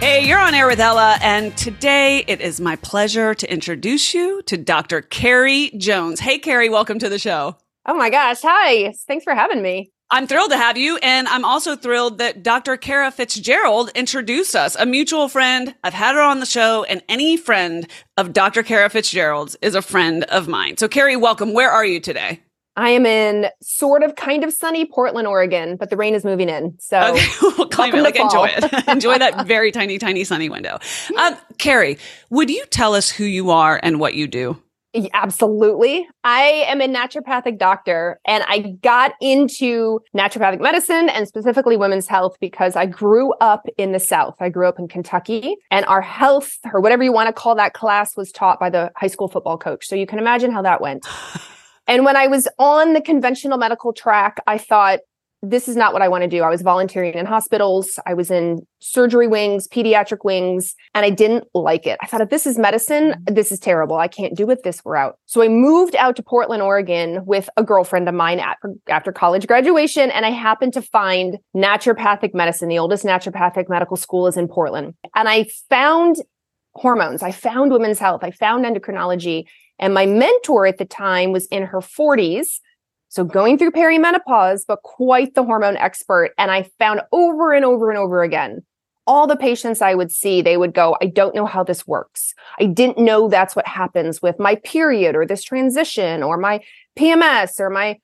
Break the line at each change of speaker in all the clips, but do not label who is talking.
Hey, you're on air with Ella, and today it is my pleasure to introduce you to Dr. Carrie Jones. Hey, Carrie, welcome to the show.
Oh my gosh. Hi. Thanks for having me.
I'm thrilled to have you. And I'm also thrilled that Dr. Kara Fitzgerald introduced us, a mutual friend. I've had her on the show, and any friend of Dr. Kara Fitzgerald's is a friend of mine. So, Carrie, welcome. Where are you today?
I am in sort of kind of sunny Portland, Oregon, but the rain is moving in. So
okay. well, claim it, like enjoy it. enjoy that very tiny, tiny sunny window. Um, Carrie, would you tell us who you are and what you do?
Absolutely. I am a naturopathic doctor and I got into naturopathic medicine and specifically women's health because I grew up in the South. I grew up in Kentucky and our health or whatever you want to call that class was taught by the high school football coach. So you can imagine how that went. And when I was on the conventional medical track, I thought, this is not what I want to do. I was volunteering in hospitals. I was in surgery wings, pediatric wings, and I didn't like it. I thought, if this is medicine, mm-hmm. this is terrible. I can't do it this route. So I moved out to Portland, Oregon with a girlfriend of mine after, after college graduation. And I happened to find naturopathic medicine. The oldest naturopathic medical school is in Portland. And I found hormones. I found women's health. I found endocrinology. And my mentor at the time was in her 40s. So going through perimenopause, but quite the hormone expert. And I found over and over and over again, all the patients I would see, they would go, I don't know how this works. I didn't know that's what happens with my period or this transition or my PMS or my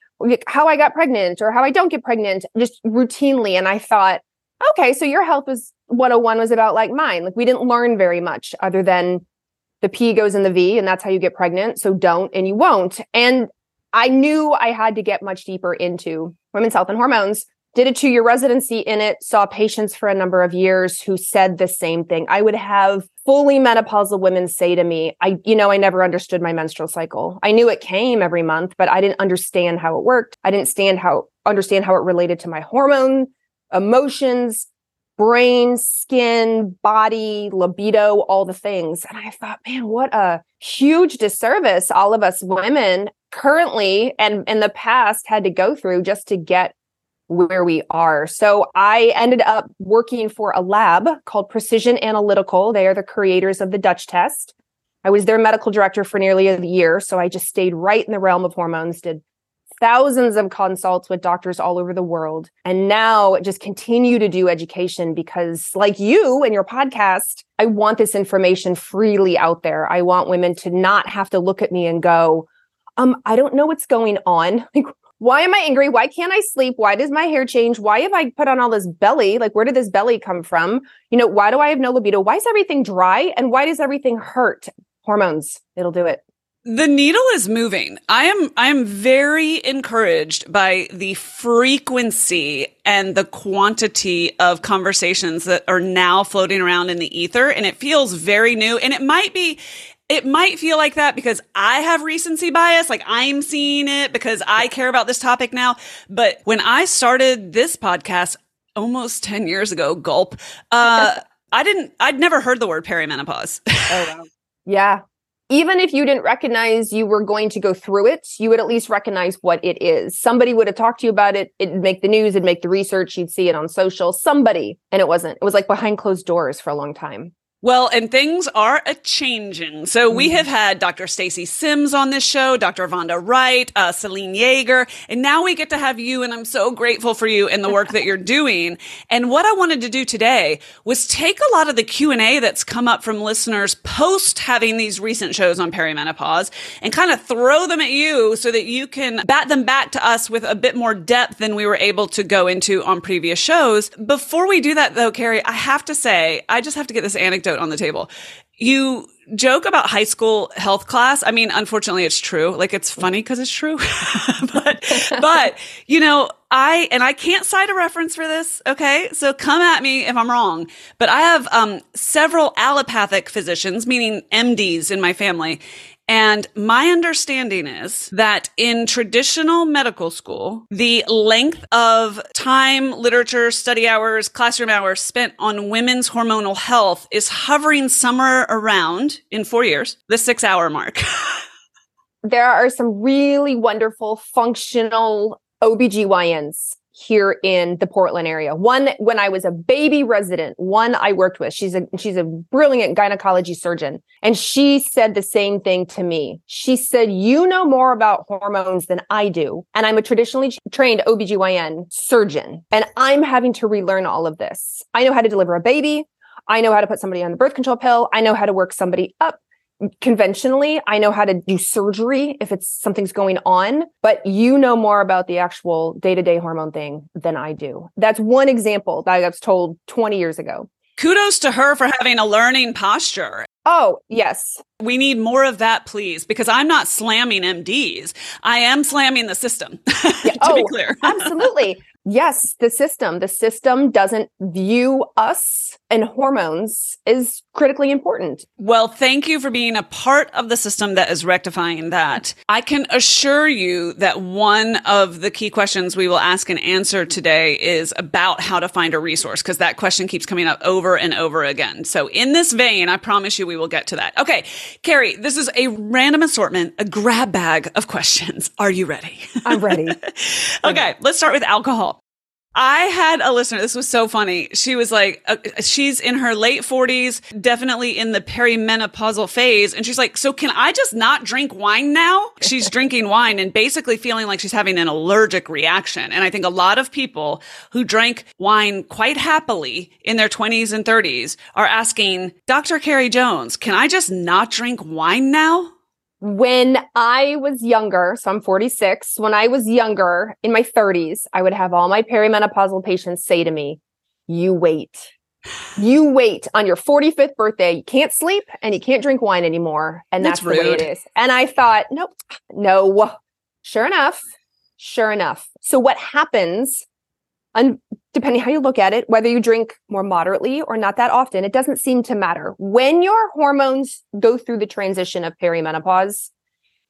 how I got pregnant or how I don't get pregnant just routinely. And I thought, okay, so your health was 101 was about like mine. Like we didn't learn very much other than the P goes in the V and that's how you get pregnant. So don't and you won't. And I knew I had to get much deeper into women's health and hormones. Did a two year residency in it, saw patients for a number of years who said the same thing. I would have fully menopausal women say to me, I, you know, I never understood my menstrual cycle. I knew it came every month, but I didn't understand how it worked. I didn't stand how, understand how it related to my hormone, emotions, brain, skin, body, libido, all the things. And I thought, man, what a huge disservice all of us women currently and in the past had to go through just to get where we are. So I ended up working for a lab called Precision Analytical. They are the creators of the Dutch test. I was their medical director for nearly a year. So I just stayed right in the realm of hormones, did thousands of consults with doctors all over the world and now just continue to do education because like you and your podcast i want this information freely out there. I want women to not have to look at me and go um i don't know what's going on. Like why am i angry? Why can't i sleep? Why does my hair change? Why have i put on all this belly? Like where did this belly come from? You know why do i have no libido? Why is everything dry? And why does everything hurt? Hormones it'll do it
the needle is moving. I am I am very encouraged by the frequency and the quantity of conversations that are now floating around in the ether and it feels very new and it might be it might feel like that because I have recency bias, like I'm seeing it because I care about this topic now. But when I started this podcast almost 10 years ago, gulp, uh, I didn't, I'd never heard the word perimenopause.
oh, wow. Yeah even if you didn't recognize you were going to go through it, you would at least recognize what it is. Somebody would have talked to you about it. It'd make the news, it'd make the research, you'd see it on social, somebody. And it wasn't. It was like behind closed doors for a long time.
Well, and things are a changing. So we mm-hmm. have had Dr. Stacy Sims on this show, Dr. Vonda Wright, uh, Selene Yeager, and now we get to have you. And I'm so grateful for you and the work that you're doing. And what I wanted to do today was take a lot of the Q and A that's come up from listeners post having these recent shows on perimenopause and kind of throw them at you so that you can bat them back to us with a bit more depth than we were able to go into on previous shows. Before we do that though, Carrie, I have to say, I just have to get this anecdote on the table. You joke about high school health class. I mean, unfortunately, it's true. Like it's funny because it's true. but, but, you know, I and I can't cite a reference for this, okay? So come at me if I'm wrong. But I have um, several allopathic physicians, meaning MDs in my family, and my understanding is that in traditional medical school, the length of time, literature, study hours, classroom hours spent on women's hormonal health is hovering somewhere around, in four years, the six hour mark.
there are some really wonderful functional OBGYNs here in the Portland area. One when I was a baby resident, one I worked with. She's a she's a brilliant gynecology surgeon and she said the same thing to me. She said, "You know more about hormones than I do, and I'm a traditionally trained OBGYN surgeon, and I'm having to relearn all of this. I know how to deliver a baby, I know how to put somebody on the birth control pill, I know how to work somebody up conventionally i know how to do surgery if it's something's going on but you know more about the actual day-to-day hormone thing than i do. That's one example that i was told 20 years ago.
Kudos to her for having a learning posture.
Oh yes.
We need more of that please because i'm not slamming mds i am slamming the system yeah. to
oh,
be clear.
absolutely. Yes the system. The system doesn't view us and hormones is critically important.
Well, thank you for being a part of the system that is rectifying that. I can assure you that one of the key questions we will ask and answer today is about how to find a resource because that question keeps coming up over and over again. So in this vein, I promise you we will get to that. Okay. Carrie, this is a random assortment, a grab bag of questions. Are you ready?
I'm ready.
okay. Let's start with alcohol. I had a listener. This was so funny. She was like, uh, she's in her late 40s, definitely in the perimenopausal phase. And she's like, so can I just not drink wine now? She's drinking wine and basically feeling like she's having an allergic reaction. And I think a lot of people who drank wine quite happily in their 20s and 30s are asking, Dr. Carrie Jones, can I just not drink wine now?
When I was younger, so I'm 46, when I was younger in my 30s, I would have all my perimenopausal patients say to me, You wait. You wait on your 45th birthday. You can't sleep and you can't drink wine anymore. And that's, that's the way it is. And I thought, Nope, no. Sure enough, sure enough. So what happens and depending how you look at it, whether you drink more moderately or not that often, it doesn't seem to matter. When your hormones go through the transition of perimenopause,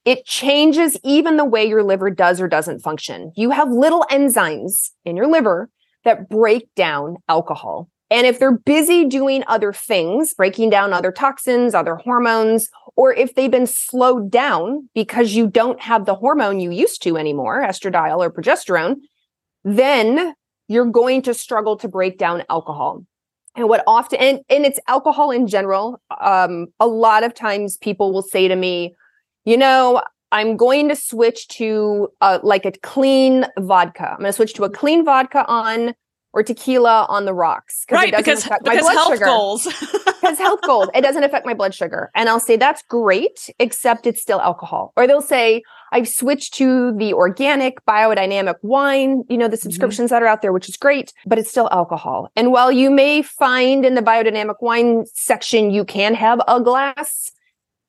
it changes even the way your liver does or doesn't function. You have little enzymes in your liver that break down alcohol. And if they're busy doing other things, breaking down other toxins, other hormones, or if they've been slowed down because you don't have the hormone you used to anymore, estradiol or progesterone, then you're going to struggle to break down alcohol. And what often, and, and it's alcohol in general. Um, a lot of times people will say to me, you know, I'm going to switch to uh, like a clean vodka. I'm going to switch to a clean vodka on or tequila on the rocks.
Right, because, because health
sugar.
goals.
because health goals. It doesn't affect my blood sugar. And I'll say, that's great, except it's still alcohol. Or they'll say, I've switched to the organic biodynamic wine, you know, the mm-hmm. subscriptions mm-hmm. that are out there, which is great, but it's still alcohol. And while you may find in the biodynamic wine section, you can have a glass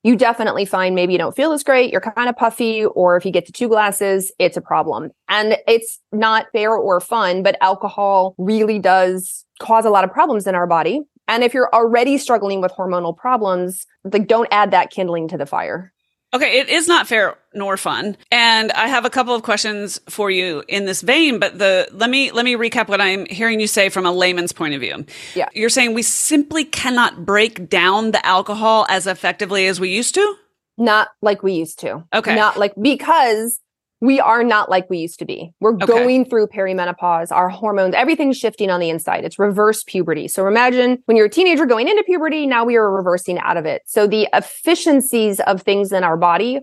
you definitely find maybe you don't feel as great, you're kind of puffy, or if you get to two glasses, it's a problem. And it's not fair or fun, but alcohol really does cause a lot of problems in our body. And if you're already struggling with hormonal problems, like don't add that kindling to the fire.
Okay, it is not fair nor fun. And I have a couple of questions for you in this vein, but the let me let me recap what I'm hearing you say from a layman's point of view.
Yeah.
You're saying we simply cannot break down the alcohol as effectively as we used to?
Not like we used to.
Okay.
Not like because we are not like we used to be. We're okay. going through perimenopause, our hormones, everything's shifting on the inside. It's reverse puberty. So imagine when you're a teenager going into puberty, now we are reversing out of it. So the efficiencies of things in our body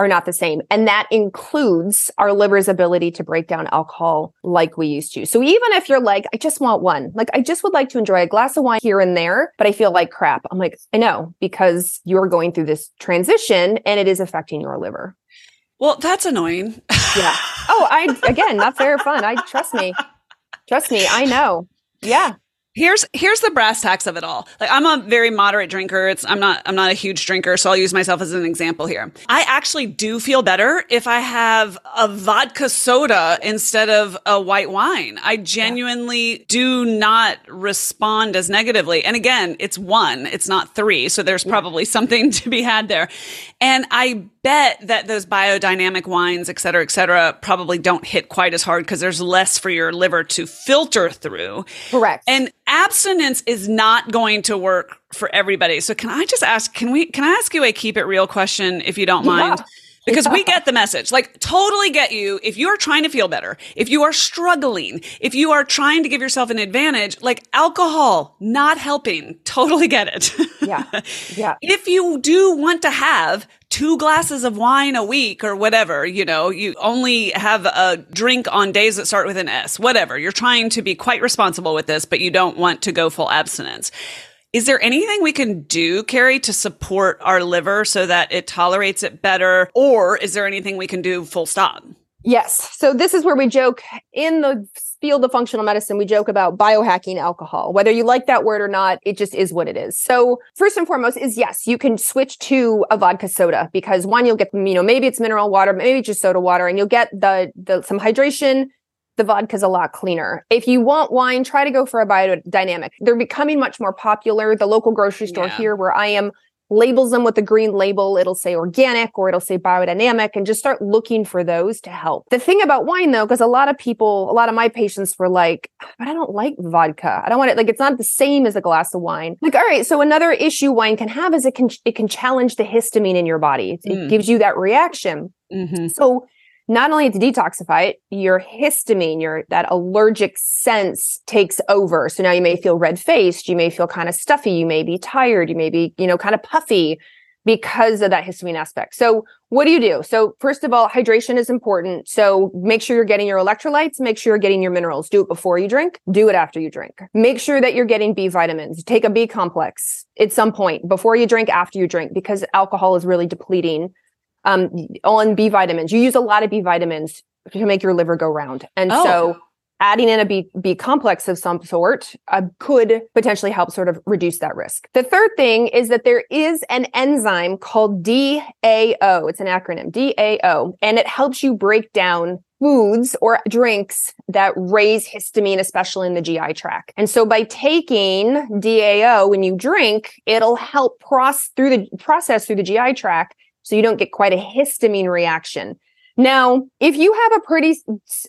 are not the same. And that includes our liver's ability to break down alcohol like we used to. So even if you're like, I just want one, like I just would like to enjoy a glass of wine here and there, but I feel like crap. I'm like, I know because you're going through this transition and it is affecting your liver.
Well, that's annoying.
yeah. Oh, I again, not very fun. I trust me. Trust me, I know. Yeah.
Here's here's the brass tacks of it all. Like I'm a very moderate drinker. It's I'm not I'm not a huge drinker, so I'll use myself as an example here. I actually do feel better if I have a vodka soda instead of a white wine. I genuinely yeah. do not respond as negatively. And again, it's one, it's not three, so there's probably something to be had there. And I bet that those biodynamic wines, et cetera, et cetera, probably don't hit quite as hard because there's less for your liver to filter through.
Correct.
And abstinence is not going to work for everybody. So can I just ask, can we, can I ask you a keep it real question if you don't mind? Yeah because we get the message. Like, totally get you. If you're trying to feel better, if you are struggling, if you are trying to give yourself an advantage, like alcohol not helping, totally get it.
Yeah. Yeah.
if you do want to have two glasses of wine a week or whatever, you know, you only have a drink on days that start with an S, whatever. You're trying to be quite responsible with this, but you don't want to go full abstinence. Is there anything we can do, Carrie, to support our liver so that it tolerates it better? Or is there anything we can do full stop?
Yes. So this is where we joke in the field of functional medicine, we joke about biohacking alcohol. Whether you like that word or not, it just is what it is. So first and foremost is yes, you can switch to a vodka soda because one, you'll get, you know, maybe it's mineral water, maybe just soda water, and you'll get the, the some hydration, the vodka's a lot cleaner. If you want wine, try to go for a biodynamic. They're becoming much more popular. The local grocery store yeah. here where I am labels them with a green label. It'll say organic or it'll say biodynamic and just start looking for those to help. The thing about wine though, because a lot of people, a lot of my patients were like, but I don't like vodka. I don't want it. Like it's not the same as a glass of wine. Like, all right. So another issue wine can have is it can, it can challenge the histamine in your body. It, mm. gives you that reaction. Mm-hmm. So not only to detoxify it, your histamine, your that allergic sense takes over. So now you may feel red faced, you may feel kind of stuffy, you may be tired, you may be, you know, kind of puffy because of that histamine aspect. So what do you do? So first of all, hydration is important. So make sure you're getting your electrolytes, make sure you're getting your minerals. Do it before you drink, do it after you drink. Make sure that you're getting B vitamins. Take a B complex at some point before you drink, after you drink, because alcohol is really depleting um, on B vitamins. You use a lot of B vitamins to make your liver go round. And oh. so adding in a B, B complex of some sort uh, could potentially help sort of reduce that risk. The third thing is that there is an enzyme called DAO. It's an acronym, DAO, and it helps you break down foods or drinks that raise histamine, especially in the GI tract. And so by taking DAO when you drink, it'll help process through the process through the GI tract so you don't get quite a histamine reaction. Now, if you have a pretty,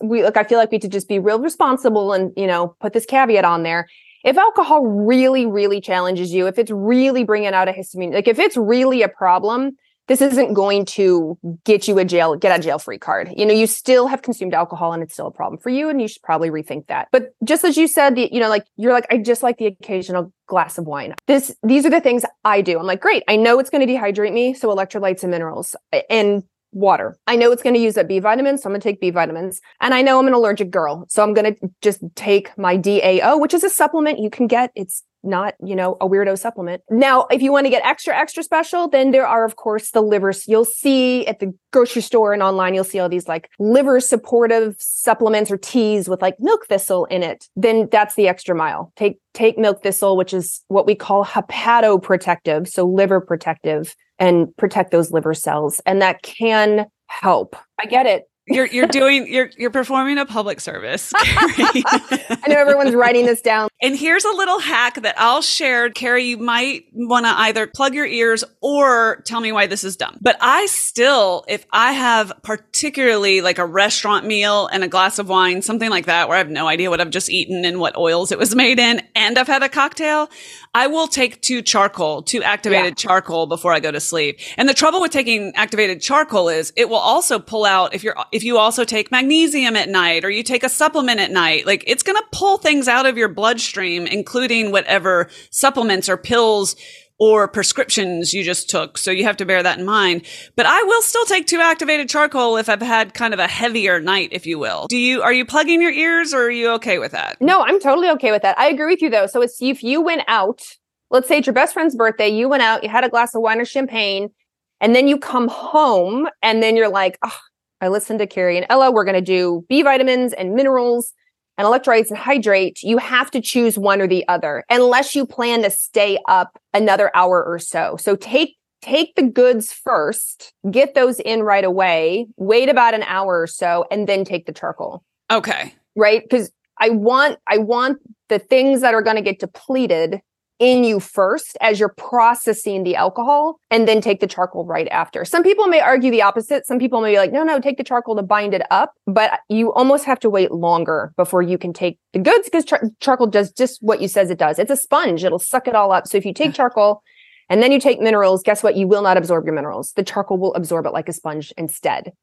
we like, I feel like we should just be real responsible and, you know, put this caveat on there. If alcohol really, really challenges you, if it's really bringing out a histamine, like if it's really a problem, this isn't going to get you a jail, get a jail free card. You know, you still have consumed alcohol and it's still a problem for you. And you should probably rethink that. But just as you said, you know, like you're like, I just like the occasional glass of wine. This, these are the things I do. I'm like, great. I know it's going to dehydrate me. So electrolytes and minerals. And water. I know it's going to use up B vitamins, so I'm going to take B vitamins. And I know I'm an allergic girl, so I'm going to just take my DAO, which is a supplement you can get. It's not, you know, a weirdo supplement. Now, if you want to get extra, extra special, then there are, of course, the livers. You'll see at the grocery store and online, you'll see all these like liver supportive supplements or teas with like milk thistle in it. Then that's the extra mile. Take, take milk thistle, which is what we call hepatoprotective. So liver protective and protect those liver cells. And that can help. I get it
you're you're doing you're you're performing a public service.
I know everyone's writing this down.
And here's a little hack that I'll share. Carrie, you might want to either plug your ears or tell me why this is dumb. But I still, if I have particularly like a restaurant meal and a glass of wine, something like that, where I have no idea what I've just eaten and what oils it was made in, and I've had a cocktail, I will take two charcoal, two activated yeah. charcoal before I go to sleep. And the trouble with taking activated charcoal is it will also pull out if you're if you also take magnesium at night or you take a supplement at night, like it's going to pull things out of your bloodstream, including whatever supplements or pills or prescriptions you just took. So you have to bear that in mind. But I will still take two activated charcoal if I've had kind of a heavier night, if you will. Do you, are you plugging your ears or are you okay with that?
No, I'm totally okay with that. I agree with you though. So it's if you went out, let's say it's your best friend's birthday, you went out, you had a glass of wine or champagne, and then you come home and then you're like, oh, I listened to Carrie and Ella. We're going to do B vitamins and minerals and electrolytes and hydrate, you have to choose one or the other unless you plan to stay up another hour or so. So take take the goods first, get those in right away, wait about an hour or so and then take the charcoal.
Okay.
Right? Cuz I want I want the things that are going to get depleted in you first as you're processing the alcohol and then take the charcoal right after. Some people may argue the opposite. Some people may be like, no, no, take the charcoal to bind it up. But you almost have to wait longer before you can take the goods because char- charcoal does just what you says it does. It's a sponge. It'll suck it all up. So if you take charcoal and then you take minerals, guess what? You will not absorb your minerals. The charcoal will absorb it like a sponge instead.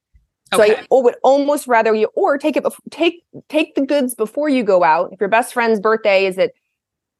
So okay. I would almost rather you or take it take take the goods before you go out. If your best friend's birthday is at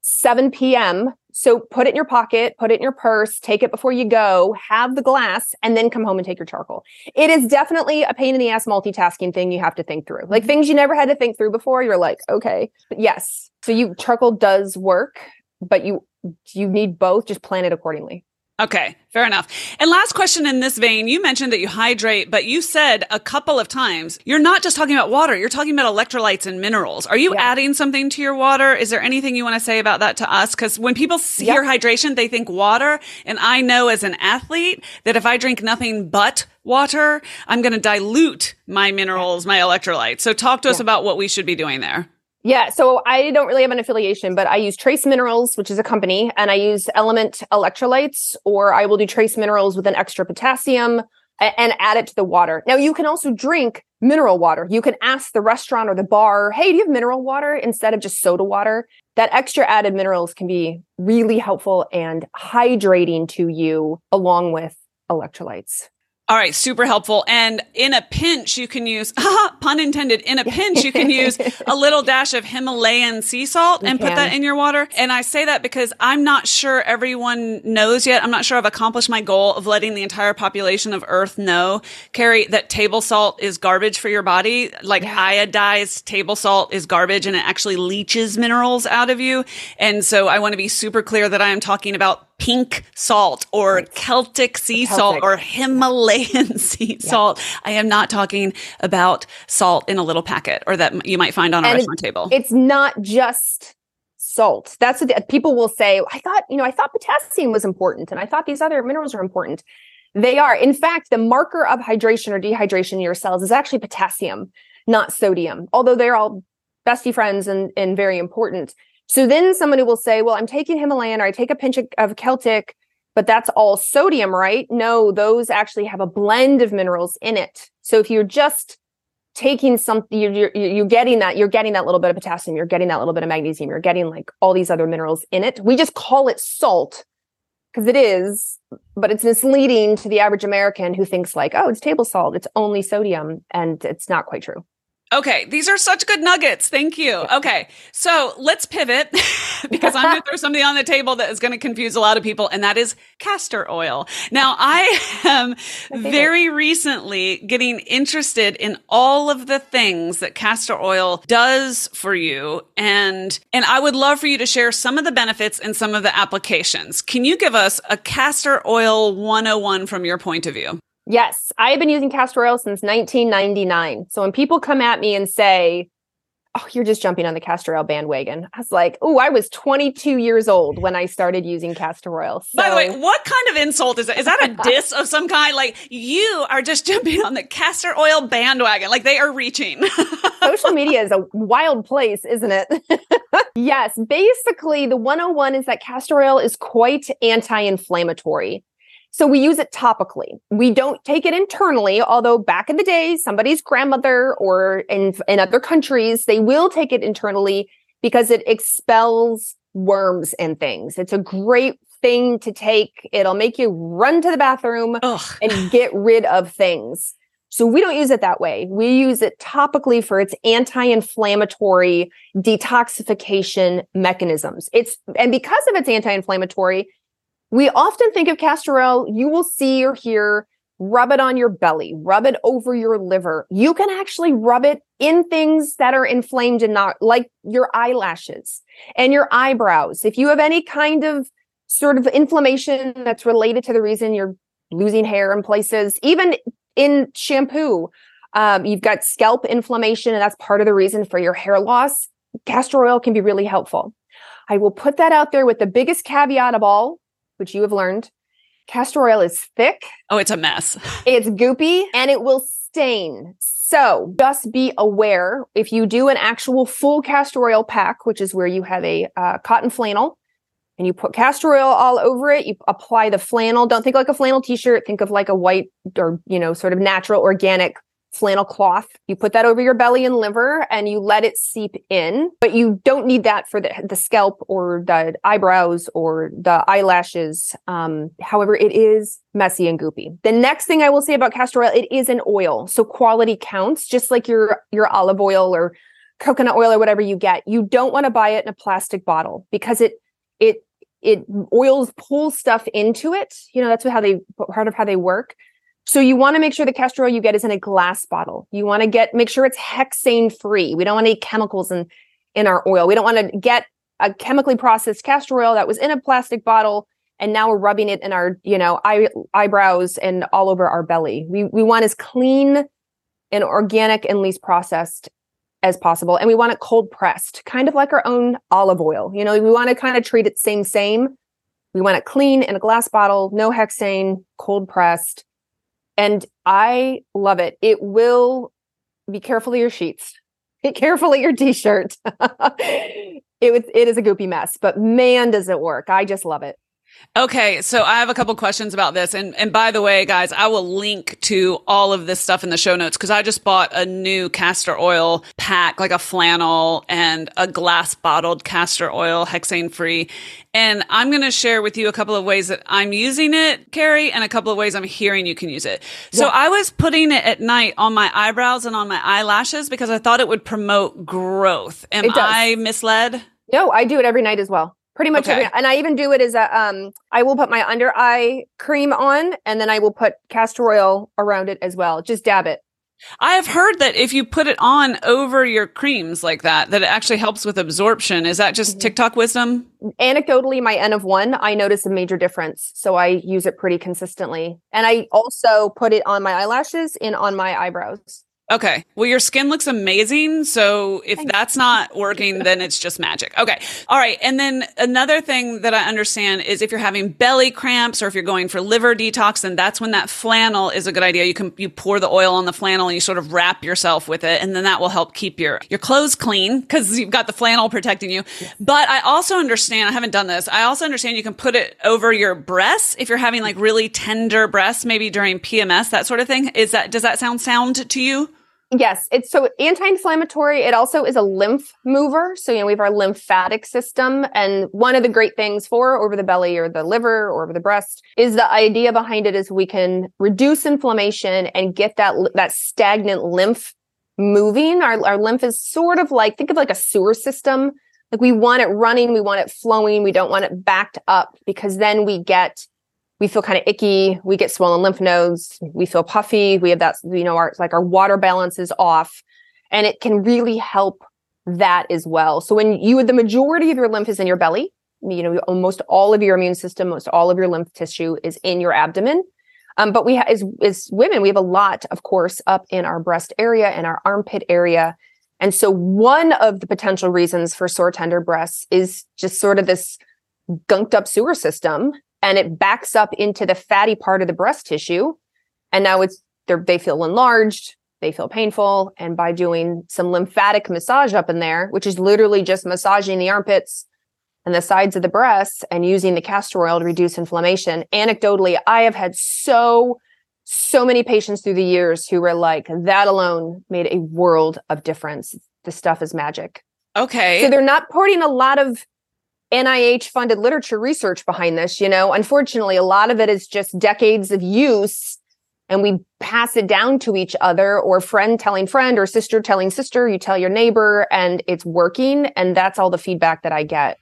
7 p.m. So put it in your pocket, put it in your purse, take it before you go, have the glass, and then come home and take your charcoal. It is definitely a pain in the ass multitasking thing you have to think through. Like mm-hmm. things you never had to think through before, you're like, okay. But yes. So you charcoal does work, but you you need both, just plan it accordingly.
Okay, fair enough. And last question in this vein, you mentioned that you hydrate, but you said a couple of times you're not just talking about water, you're talking about electrolytes and minerals. Are you yeah. adding something to your water? Is there anything you want to say about that to us? Because when people hear hydration, they think water. And I know as an athlete that if I drink nothing but water, I'm going to dilute my minerals, my electrolytes. So talk to us about what we should be doing there.
Yeah, so I don't really have an affiliation, but I use Trace Minerals, which is a company, and I use LMNT electrolytes, or I will do Trace Minerals with an extra potassium and add it to the water. Now, you can also drink mineral water. You can ask the restaurant or the bar, hey, do you have mineral water instead of just soda water? That extra added minerals can be really helpful and hydrating to you along with electrolytes.
All right, super helpful. And in a pinch, you can use, pun intended, in a pinch, you can use a little dash of Himalayan sea salt and put that in your water. And I say that because I'm not sure everyone knows yet. I'm not sure I've accomplished my goal of letting the entire population of Earth know, Carrie, that table salt is garbage for your body. Like yeah. iodized table salt is garbage and it actually leaches minerals out of you. And so I want to be super clear that I am talking about pink salt or Celtic sea Celtic. salt or Himalayan sea yeah. salt. I am not talking about salt in a little packet or that you might find on a and restaurant table.
It's not just salt. That's what people will say. I thought, you know, I thought potassium was important and I thought these other minerals are important. They are. In fact, the marker of hydration or dehydration in your cells is actually potassium, not sodium, although they're all bestie friends and, and very important. So then somebody will say, well, I'm taking Himalayan or I take a pinch of Celtic, but that's all sodium, right? No, those actually have a blend of minerals in it. So if you're just taking something, you're, you're, getting that, you're getting that little bit of potassium, you're getting that little bit of magnesium, you're getting like all these other minerals in it. We just call it salt because it is, but it's misleading to the average American who thinks like, oh, it's table salt, it's only sodium, and it's not quite true.
Okay, these are such good nuggets. Thank you. Okay, so let's pivot because I'm going to throw something on the table that is going to confuse a lot of people, and that is castor oil. Now, I am very recently getting interested in all of the things that castor oil does for you, and and I would love for you to share some of the benefits and some of the applications. Can you give us a castor oil 101 from your point of view?
Yes, I have been using castor oil since 1999. So when people come at me and say, "Oh, you're just jumping on the castor oil bandwagon," I was like, "Oh, I was 22 years old when I started using castor oil."
So- By the way, what kind of insult is that? Is that a diss of some kind? Like you are just jumping on the castor oil bandwagon, like they are reaching.
Social media is a wild place, isn't it? yes, basically, the 101 is that castor oil is quite anti-inflammatory. So we use it topically. We don't take it internally, although back in the day, somebody's grandmother or in, in other countries, they will take it internally because it expels worms and things. It's a great thing to take. It'll make you run to the bathroom Ugh. and get rid of things. So we don't use it that way. We use it topically for its anti-inflammatory detoxification mechanisms. It's and because of its anti-inflammatory, we often think of castor oil, you will see or hear rub it on your belly, rub it over your liver. You can actually rub it in things that are inflamed and not like your eyelashes and your eyebrows. If you have any kind of sort of inflammation that's related to the reason you're losing hair in places, even in shampoo, um, you've got scalp inflammation, and that's part of the reason for your hair loss. castor oil can be really helpful. I will put that out there with the biggest caveat of all, which you have learned. Castor oil is thick.
Oh, it's a mess.
It's goopy and it will stain. So just be aware if you do an actual full castor oil pack, which is where you have a uh, cotton flannel and you put castor oil all over it, you apply the flannel. Don't think like a flannel t shirt, think of like a white or, you know, sort of natural organic flannel cloth. You put that over your belly and liver and you let it seep in, but you don't need that for the, the scalp or the eyebrows or the eyelashes. Um, however, it is messy and goopy. The next thing I will say about castor oil, it is an oil. So quality counts, just like your, your olive oil or coconut oil or whatever you get. You don't want to buy it in a plastic bottle because it, it, it oils pull stuff into it. You know, that's how they part of how they work. So you want to make sure the castor oil you get is in a glass bottle. You want to get make sure it's hexane free. We don't want any chemicals in in our oil. We don't want to get a chemically processed castor oil that was in a plastic bottle and now we're rubbing it in our, you know, eye, eyebrows and all over our belly. We we want as clean and organic and least processed as possible. And we want it cold pressed, kind of like our own olive oil. You know, we want to kind of treat it same same. We want it clean in a glass bottle, no hexane, cold pressed and I love it. It will be careful of your sheets. Be careful of your t-shirt. it was it is a goopy mess, but man, does it work. I just love it.
Okay, so I have a couple questions about this. And and by the way, guys, I will link to all of this stuff in the show notes because I just bought a new castor oil pack, like a flannel and a glass bottled castor oil, hexane free. And I'm going to share with you a couple of ways that I'm using it, Carrie, and a couple of ways I'm hearing you can use it. So yeah. I was putting it at night on my eyebrows and on my eyelashes because I thought it would promote growth. Am I misled?
No, I do it every night as well pretty much okay. every, and I even do it as a um I will put my under eye cream on and then I will put castor oil around it as well. Just dab it.
I have heard that if you put it on over your creams like that, that it actually helps with absorption. Is that just mm-hmm. TikTok wisdom?
Anecdotally, my N of one, I notice a major difference. So I use it pretty consistently. And I also put it on my eyelashes and on my eyebrows.
Okay. Well, your skin looks amazing. So if that's not working, then it's just magic. Okay. All right. And then another thing that I understand is if you're having belly cramps or if you're going for liver detox, then that's when that flannel is a good idea. You can, you pour the oil on the flannel and you sort of wrap yourself with it. And then that will help keep your, your clothes clean because you've got the flannel protecting you. Yes. But I also understand, I haven't done this. I also understand you can put it over your breasts if you're having like really tender breasts, maybe during PMS, that sort of thing. Is that, does that sound sound to you?
Yes, it's so anti-inflammatory. It also is a lymph mover. So you know we have our lymphatic system, and one of the great things for over the belly or the liver or over the breast is the idea behind it is we can reduce inflammation and get that that stagnant lymph moving. Our our lymph is sort of like think of like a sewer system. Like we want it running, we want it flowing, we don't want it backed up because then we get we feel kind of icky. We get swollen lymph nodes. We feel puffy. We have that, you know, our like our water balance is off, and it can really help that as well. So when you the majority of your lymph is in your belly, you know, almost all of your immune system, most all of your lymph tissue is in your abdomen. Um, but we ha- as as women, we have a lot, of course, up in our breast area and our armpit area. And so one of the potential reasons for sore tender breasts is just sort of this gunked up sewer system and it backs up into the fatty part of the breast tissue. And now it's they feel enlarged, they feel painful. And by doing some lymphatic massage up in there, which is literally just massaging the armpits and the sides of the breasts and using the castor oil to reduce inflammation. Anecdotally, I have had so, so many patients through the years who were like, that alone made a world of difference. The stuff is magic.
Okay.
So they're not putting a lot of NIH funded literature research behind this. You know, unfortunately, a lot of it is just decades of use and we pass it down to each other or friend telling friend or sister telling sister. You tell your neighbor and it's working. And that's all the feedback that I get.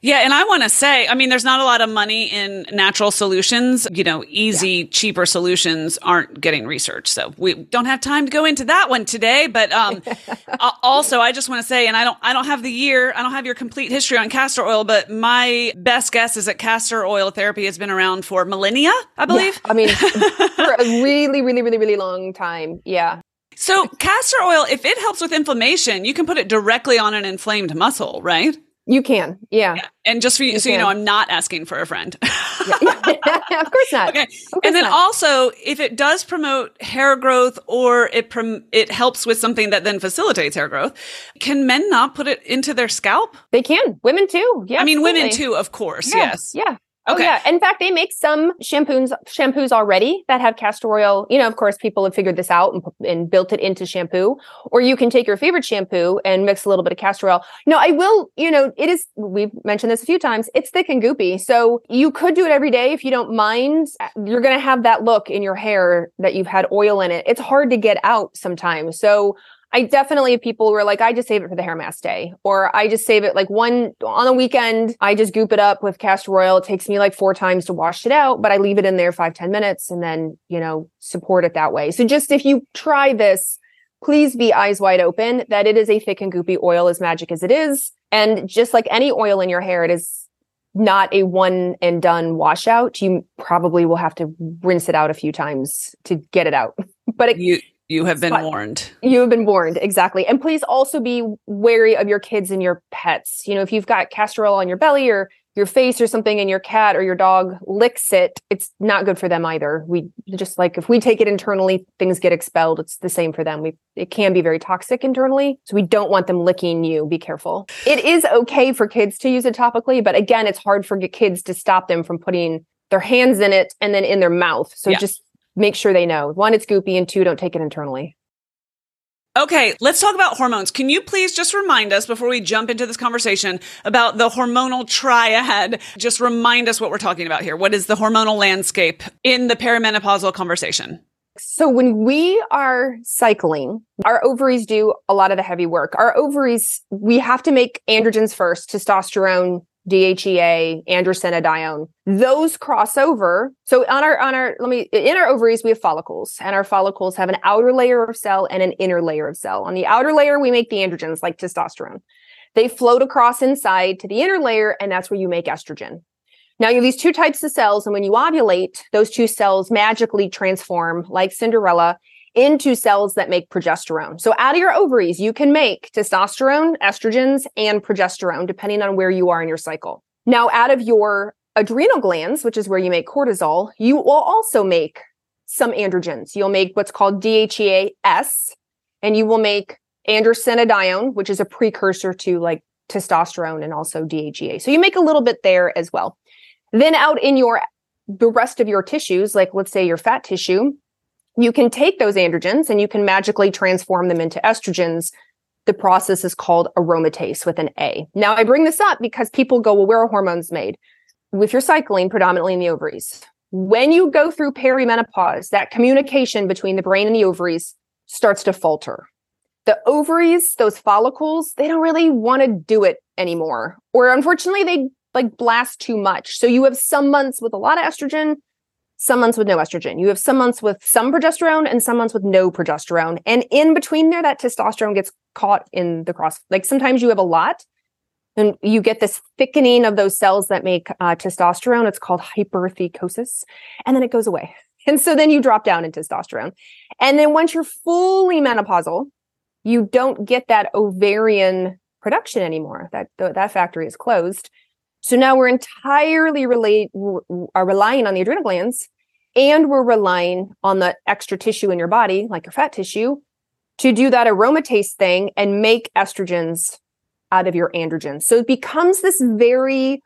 Yeah. And I want to say, I mean, there's not a lot of money in natural solutions. You know, easy, yeah. cheaper solutions aren't getting research. So we don't have time to go into that one today. But um, also, I just want to say, and I don't, I don't have the year, I don't have your complete history on castor oil, but my best guess is that castor oil therapy has been around for millennia, I believe.
Yeah. I mean, for a really, really, really, really long time. Yeah.
So castor oil, if it helps with inflammation, you can put it directly on an inflamed muscle, right?
You can, yeah. yeah.
And just for you, you so can. you know, I'm not asking for a friend.
yeah. of course not.
Okay.
Course
and then
not.
also, if it does promote hair growth or it prom- it helps with something that then facilitates hair growth, can men not put it into their scalp?
They can. Women too. Yeah.
I mean,
absolutely.
women too, of course.
Yeah.
Yes.
Yeah. Oh, okay. Oh, yeah. In fact, they make some shampoos shampoos already that have castor oil. You know, of course, people have figured this out and, and built it into shampoo. Or you can take your favorite shampoo and mix a little bit of castor oil. No, I will. You know, it is. We've mentioned this a few times. It's thick and goopy, so you could do it every day if you don't mind. Uh, you're going to have that look in your hair that you've had oil in it. It's hard to get out sometimes. So I definitely have people who are like, I just save it for the hair mask day, or I just save it like one on a weekend. I just goop it up with castor oil. It takes me like four times to wash it out, but I leave it in there five ten minutes and then, you know, support it that way. So just if you try this, please be eyes wide open that it is a thick and goopy oil as magic as it is. And just like any oil in your hair, it is not a one and done washout. You probably will have to rinse it out a few times to get it out. But it,
you you have been warned.
You have been warned, exactly. And please also be wary of your kids and your pets. You know, if you've got castor oil on your belly or your face or something and your cat or your dog licks it, it's not good for them either. We just like if we take it internally, things get expelled. It's the same for them. We it can be very toxic internally. So we don't want them licking you. Be careful. It is okay for kids to use it topically, but again, it's hard for kids to stop them from putting their hands in it and then in their mouth. So yeah. just make sure they know one, it's goopy, and two, don't take it internally.
Okay, let's talk about hormones. Can you please just remind us before we jump into this conversation about the hormonal triad? Just remind us what we're talking about here. What is the hormonal landscape in the perimenopausal conversation?
So when we are cycling, our ovaries do a lot of the heavy work. Our ovaries, we have to make androgens first, testosterone, DHEA, androstenedione. Those cross over. So on our on our let me in our ovaries we have follicles, and our follicles have an outer layer of cell and an inner layer of cell. On the outer layer we make the androgens like testosterone. They float across inside to the inner layer, and that's where you make estrogen. Now you have these two types of cells, and when you ovulate, those two cells magically transform like Cinderella into cells that make progesterone. So out of your ovaries, you can make testosterone, estrogens, and progesterone, depending on where you are in your cycle. Now, out of your adrenal glands, which is where you make cortisol, you will also make some androgens. You'll make what's called DHEA-S, and you will make androstenedione, which is a precursor to like testosterone and also DHEA. So you make a little bit there as well. Then out in your the rest of your tissues, like let's say your fat tissue, you can take those androgens and you can magically transform them into estrogens. The process is called aromatase with an A. Now, I bring this up because people go, well, where are hormones made? With your cycling, predominantly in the ovaries. When you go through perimenopause, that communication between the brain and the ovaries starts to falter. The ovaries, those follicles, they don't really want to do it anymore. Or unfortunately, they like blast too much. So you have some months with a lot of estrogen, some months with no estrogen. You have some months with some progesterone and some months with no progesterone. And in between there, that testosterone gets caught in the cross. Like sometimes you have a lot and you get this thickening of those cells that make uh, testosterone. It's called hyperthecosis. And then it goes away. And so then you drop down in testosterone. And then once you're fully menopausal, you don't get that ovarian production anymore. That that factory is closed. So now we're entirely relate, are relying on the adrenal glands and we're relying on the extra tissue in your body, like your fat tissue, to do that aromatase thing and make estrogens out of your androgens. So it becomes this very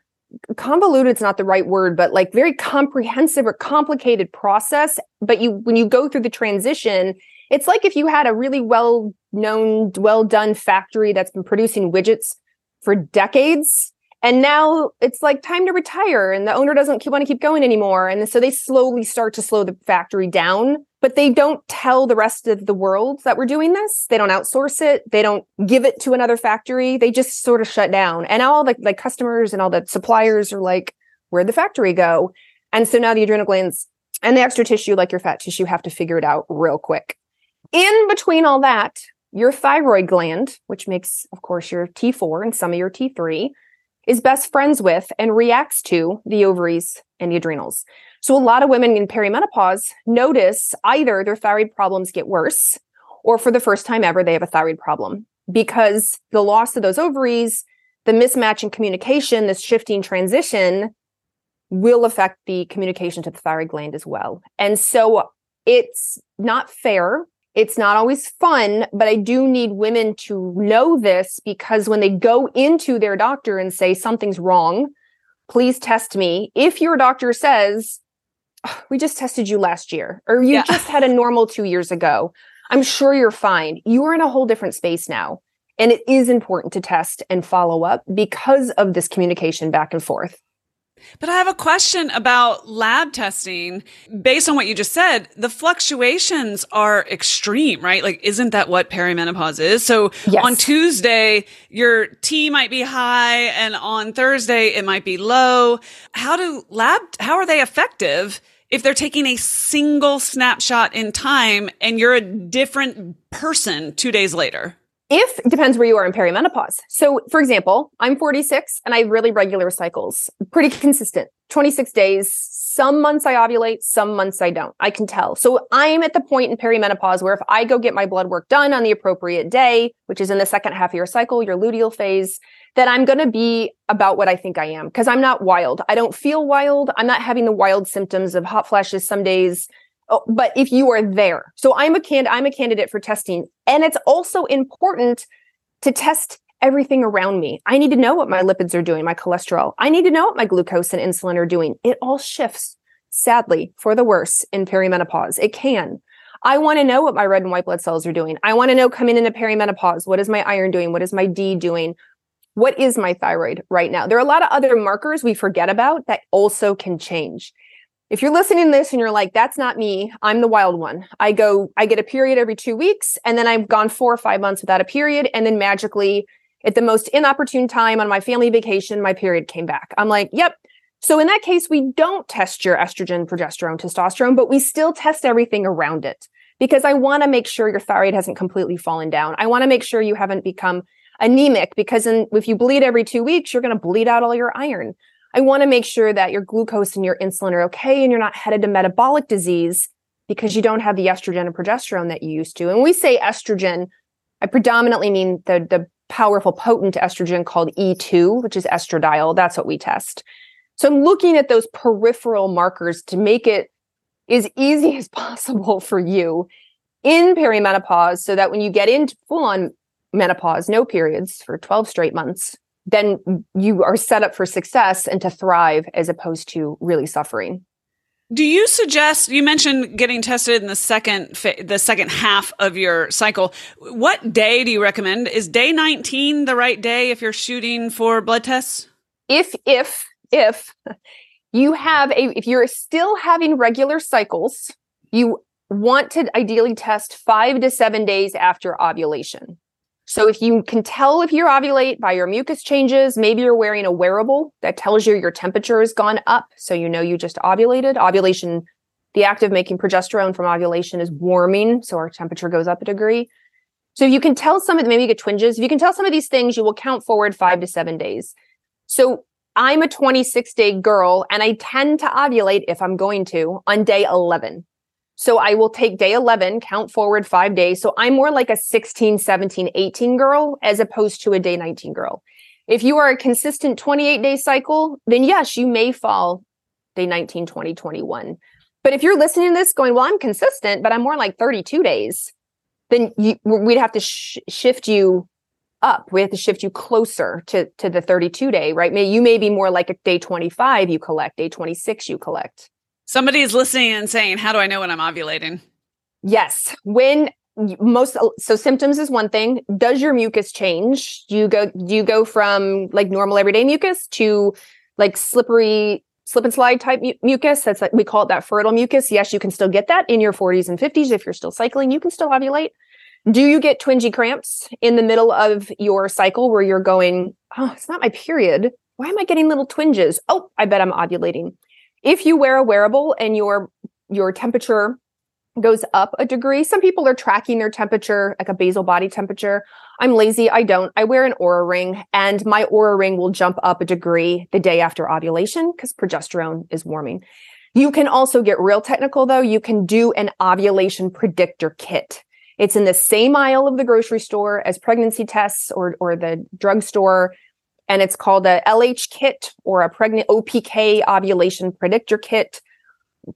convoluted, it's not the right word, but like very comprehensive or complicated process. But you, when you go through the transition, it's like if you had a really well known, well done factory that's been producing widgets for decades and now it's like time to retire and the owner doesn't want to keep going anymore and so they slowly start to slow the factory down but they don't tell the rest of the world that we're doing this. They don't outsource it. They don't give it to another factory. They just sort of shut down. And all the like customers and all the suppliers are like where'd the factory go? And so now the adrenal glands and the extra tissue like your fat tissue have to figure it out real quick. In between all that your thyroid gland which makes of course your t4 and some of your t3 is best friends with and reacts to the ovaries and the adrenals. So a lot of women in perimenopause notice either their thyroid problems get worse or for the first time ever, they have a thyroid problem because the loss of those ovaries, the mismatch in communication, this shifting transition will affect the communication to the thyroid gland as well. And so it's not fair. It's not always fun, but I do need women to know this because when they go into their doctor and say something's wrong, please test me. If your doctor says, oh, we just tested you last year, or you yeah. just had a normal two years ago, I'm sure you're fine. You are in a whole different space now. And it is important to test and follow up because of this communication back and forth.
But I have a question about lab testing. Based on what you just said, the fluctuations are extreme, right? Like, isn't that what perimenopause is? So yes. on Tuesday, your T might be high and on Thursday, it might be low. How do lab, how are they effective? If they're taking a single snapshot in time and you're a different person two days later
if depends where you are in perimenopause. So, for example, I'm 46 and I have really regular cycles, pretty consistent, 26 days. Some months I ovulate, some months I don't. I can tell. So, I'm at the point in perimenopause where if I go get my blood work done on the appropriate day, which is in the second half of your cycle, your luteal phase, that I'm going to be about what I think I am because I'm not wild. I don't feel wild. I'm not having the wild symptoms of hot flashes some days, Oh, but if you are there, so I'm a can I'm a candidate for testing, and it's also important to test everything around me. I need to know what my lipids are doing, my cholesterol. I need to know what my glucose and insulin are doing. It all shifts, sadly, for the worse in perimenopause. It can. I want to know what my red and white blood cells are doing. I want to know coming into perimenopause, what is my iron doing? What is my D doing? What is my thyroid right now? There are a lot of other markers we forget about that also can change if you're listening to this and you're like, that's not me, I'm the wild one. I go, I get a period every two weeks, and then I've gone four or five months without a period. And then magically, at the most inopportune time on my family vacation, my period came back. I'm like, yep. So in that case, we don't test your estrogen, progesterone, testosterone, but we still test everything around it because I want to make sure your thyroid hasn't completely fallen down. I want to make sure you haven't become anemic because in, if you bleed every two weeks, you're going to bleed out all your iron. I want to make sure that your glucose and your insulin are okay and you're not headed to metabolic disease because you don't have the estrogen and progesterone that you used to. And when we say estrogen, I predominantly mean the, the powerful, potent estrogen called E2, which is estradiol. That's what we test. So I'm looking at those peripheral markers to make it as easy as possible for you in perimenopause so that when you get into full on menopause, no periods for 12 straight months, then you are set up for success and to thrive as opposed to really suffering.
Do you suggest you mentioned getting tested in the second the second half of your cycle? What day do you recommend? Is day 19 the right day if you're shooting for blood tests?
If if if you have a if you're still having regular cycles, you want to ideally test 5 to 7 days after ovulation. So if you can tell if you're ovulate by your mucus changes, maybe you're wearing a wearable that tells you your temperature has gone up. So you know you just ovulated. Ovulation, the act of making progesterone from ovulation is warming. So our temperature goes up a degree. So if you can tell some of maybe you get twinges. If you can tell some of these things, you will count forward five to seven days. So I'm a 26 day girl and I tend to ovulate if I'm going to on day 11. So I will take day 11, count forward five days. So I'm more like a 16, 17, 18 girl as opposed to a day 19 girl. If you are a consistent 28 day cycle, then yes, you may fall day 19, 20, 21. But if you're listening to this going, well, I'm consistent, but I'm more like 32 days, then you, we'd have to sh- shift you up. We have to shift you closer to, to the 32 day, right? May, you may be more like a day 25 you collect, day 26 you collect.
Somebody is listening and saying, How do I know when I'm ovulating?
Yes. When most uh, so symptoms is one thing. Does your mucus change? Do you go do you go from like normal everyday mucus to like slippery slip and slide type mu- mucus? That's like we call it that fertile mucus. Yes you can still get that in your 40s and 50s if you're still cycling. You can still ovulate. Do you get twingy cramps in the middle of your cycle where you're going oh it's not my period. Why am i getting little twinges? Oh i bet i'm ovulating if you wear a wearable and your your temperature goes up a degree, some people are tracking their temperature like a basal body temperature. I'm lazy, I don't. I wear an Oura ring and my Oura ring will jump up a degree the day after ovulation because progesterone is warming. You can also get real technical though. You can do an ovulation predictor kit. It's in the same aisle of the grocery store as pregnancy tests or, or the drugstore. And it's called a LH kit or a pregnant OPK ovulation predictor kit,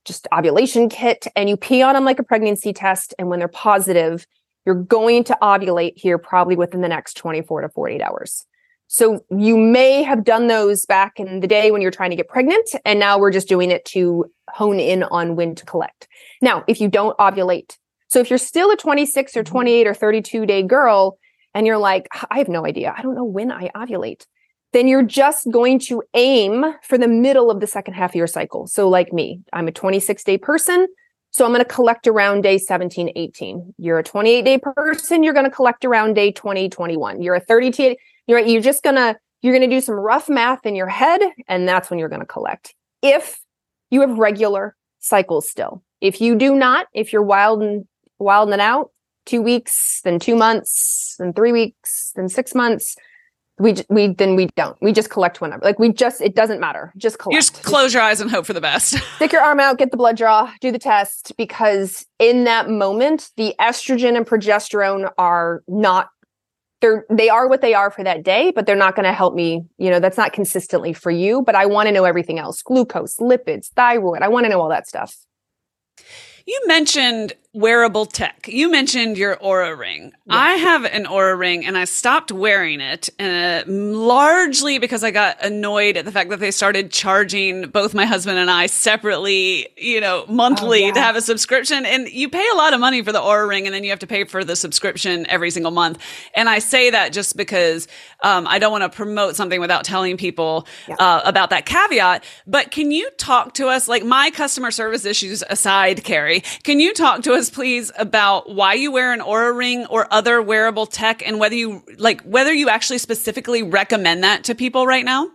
just ovulation kit. And you pee on them like a pregnancy test. And when they're positive, you're going to ovulate here probably within the next 24 to 48 hours. So you may have done those back in the day when you're trying to get pregnant. And now we're just doing it to hone in on when to collect. Now, if you don't ovulate, so if you're still a 26 or mm-hmm. 28 or 32 day girl and you're like, I have no idea, I don't know when I ovulate, then you're just going to aim for the middle of the second half of your cycle. So, like me, I'm a 26 day person. So I'm going to collect around day 17, 18. You're a 28 day person. You're going to collect around day 20, 21. You're a 32. You're you're just going to, you're going to do some rough math in your head. And that's when you're going to collect. If you have regular cycles still, if you do not, if you're wild and wilding out, two weeks, then two months, then three weeks, then six months. We we then we don't. We just collect whenever. Like we just it doesn't matter. Just collect.
You just close your eyes and hope for the best.
Stick your arm out, get the blood draw, do the test because in that moment the estrogen and progesterone are not they're they are what they are for that day, but they're not going to help me. You know, that's not consistently for you. But I want to know everything else: glucose, lipids, thyroid. I want to know all that stuff.
You mentioned wearable tech. You mentioned your Oura ring. I have an Oura ring and I stopped wearing it uh, largely because I got annoyed at the fact that they started charging both my husband and I separately, you know, monthly oh, yeah. to have a subscription. And you pay a lot of money for the Oura ring and then you have to pay for the subscription every single month. And I say that just because um, I don't want to promote something without telling people yeah. uh, about that caveat. But can you talk to us, like my customer service issues aside, Carrie, can you talk to us? Us, please, about why you wear an Oura ring or other wearable tech and whether you like whether you actually specifically recommend that to people right now?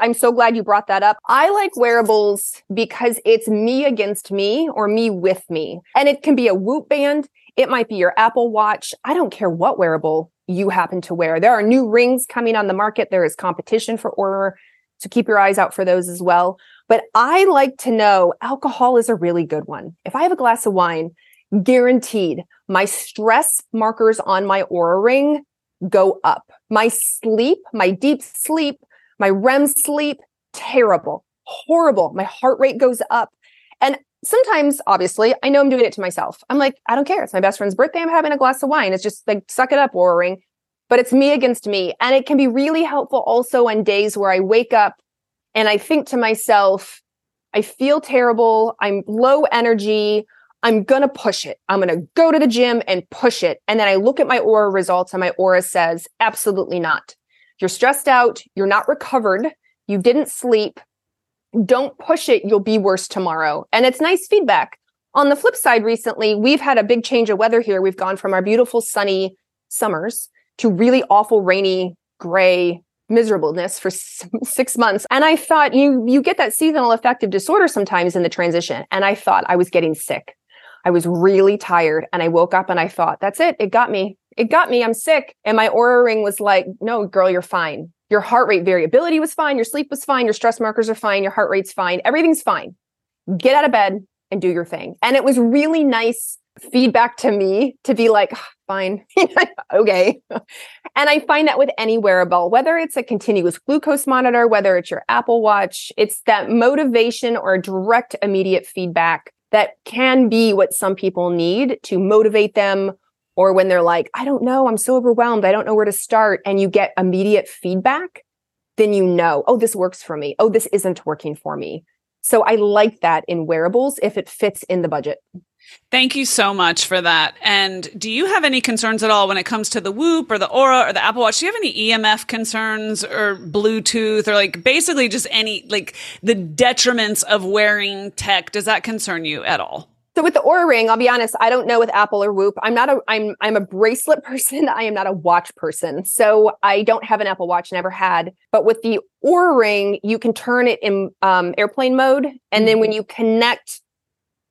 I'm so glad you brought that up. I like wearables because it's me against me or me with me. And it can be a Whoop band, it might be your Apple Watch. I don't care what wearable you happen to wear. There are new rings coming on the market. There is competition for Oura. So keep your eyes out for those as well. But I like to know alcohol is a really good one. If I have a glass of wine guaranteed my stress markers on my Oura ring go up. My sleep, my deep sleep, my REM sleep, terrible, horrible. My heart rate goes up. And sometimes, obviously, I know I'm doing it to myself. I'm like, I don't care. It's my best friend's birthday. I'm having a glass of wine. It's just like, suck it up, Oura ring. But it's me against me. And it can be really helpful also on days where I wake up and I think to myself, I feel terrible. I'm low energy. I'm going to push it. I'm going to go to the gym and push it. And then I look at my Oura results and my Oura says, absolutely not. You're stressed out. You're not recovered. You didn't sleep. Don't push it. You'll be worse tomorrow. And it's nice feedback. On the flip side, recently, we've had a big change of weather here. We've gone from our beautiful sunny summers to really awful rainy, gray, miserableness for six months. And I thought you you get that seasonal affective disorder sometimes in the transition. And I thought I was getting sick. I was really tired and I woke up and I thought, that's it. It got me. It got me. I'm sick. And my Oura ring was like, no, girl, you're fine. Your heart rate variability was fine. Your sleep was fine. Your stress markers are fine. Your heart rate's fine. Everything's fine. Get out of bed and do your thing. And it was really nice feedback to me to be like, ah, fine, okay. and I find that with any wearable, whether it's a continuous glucose monitor, whether it's your Apple Watch, it's that motivation or direct immediate feedback that can be what some people need to motivate them or when they're like, I don't know, I'm so overwhelmed, I don't know where to start, and you get immediate feedback, then you know, oh, this works for me. Oh, this isn't working for me. So I like that in wearables if it fits in the budget.
Thank you so much for that. And do you have any concerns at all when it comes to the Whoop or the Oura or the Apple Watch? Do you have any EMF concerns or Bluetooth or like basically just any like the detriments of wearing tech? Does that concern you at all?
So with the Oura ring, I'll be honest, I don't know with Apple or Whoop. I'm not a I'm I'm a bracelet person. I am not a watch person. So I don't have an Apple Watch, never had. But with the Oura ring, you can turn it in um, airplane mode, and then when mm-hmm. you connect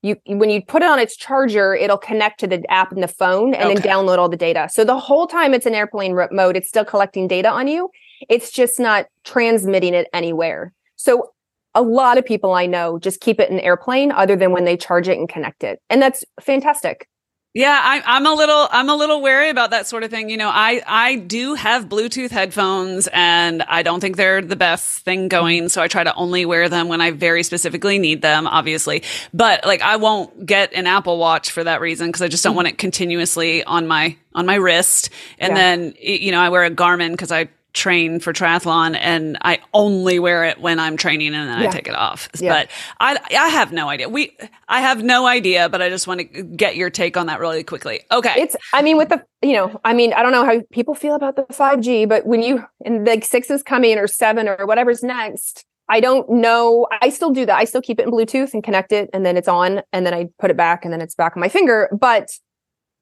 you when you put it on its charger it'll connect to the app in the phone and okay. then download all the data. So the whole time it's in airplane mode it's still collecting data on you. It's just not transmitting it anywhere. So a lot of people i know just keep it in airplane other than when they charge it and connect it. And that's fantastic
Yeah, I, I'm a little I'm a little wary about that sort of thing. You know, I I do have Bluetooth headphones, and I don't think they're the best thing going. So I try to only wear them when I very specifically need them, obviously. But like, I won't get an Apple Watch for that reason because I just don't mm-hmm. want it continuously on my on my wrist. And
Yeah.
then you know, I wear a Garmin because I train for triathlon and I only wear it when I'm training and then I take it off.
Yeah.
But I I have no idea. We I have no idea, but I just want to get your take on that really quickly. Okay.
It's, I mean, with the, you know, I mean, I don't know how people feel about the 5G, but when you, and like six is coming or seven or whatever's next, I don't know. I still do that. I still keep it in Bluetooth and connect it and then it's on and then I put it back and then it's back on my finger. But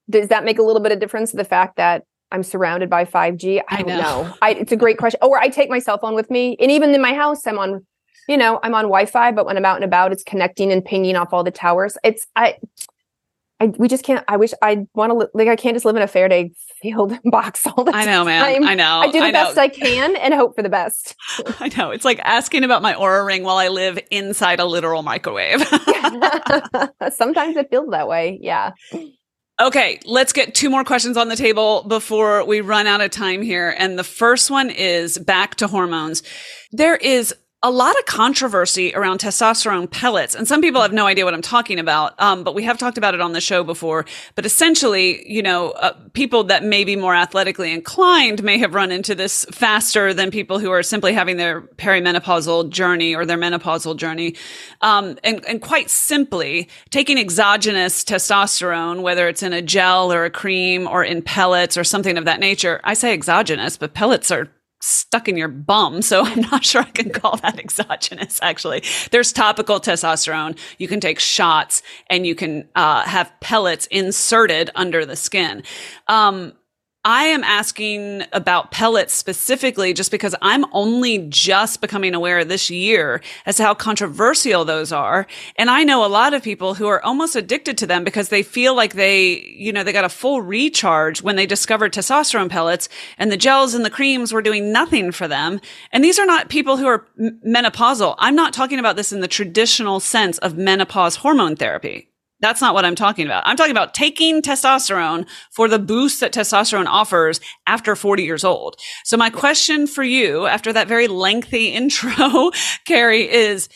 does that make a little bit of difference to the fact that I'm surrounded by 5G? I
I
don't
know.
know. I, it's a great question. Or I take my cell phone with me. And even in my house, I'm on, you know, I'm on Wi-Fi, but when I'm out and about, it's connecting and pinging off all the towers. It's, I, I, we just can't. I wish I want to li- like I can't just live in a Faraday field box all the time.
I know, man. I know.
I do the
I
best I can and hope for the best.
I know. It's like asking about my Oura ring while I live inside a literal microwave.
Sometimes it feels that way. Yeah.
Okay, let's get two more questions on the table before we run out of time here. And the first one is back to hormones. There is a lot of controversy around testosterone pellets, and some people have no idea what I'm talking about. Um, but we have talked about it on the show before. But essentially, you know, uh, people that may be more athletically inclined may have run into this faster than people who are simply having their perimenopausal journey or their menopausal journey. Um, and, and quite simply, taking exogenous testosterone, whether it's in a gel or a cream or in pellets or something of that nature. I say exogenous, but pellets are stuck in your bum. So I'm not sure I can call that exogenous, actually. There's topical testosterone. You can take shots and you can uh, have pellets inserted under the skin. Um, I am asking about pellets specifically just because I'm only just becoming aware this year as to how controversial those are. And I know a lot of people who are almost addicted to them because they feel like they, you know, they got a full recharge when they discovered testosterone pellets and the gels and the creams were doing nothing for them. And these are not people who are menopausal. I'm not talking about this in the traditional sense of menopause hormone therapy. That's not what I'm talking about. I'm talking about taking testosterone for the boost that testosterone offers after 40 years old. So my question for you after that very lengthy intro, Carrie, is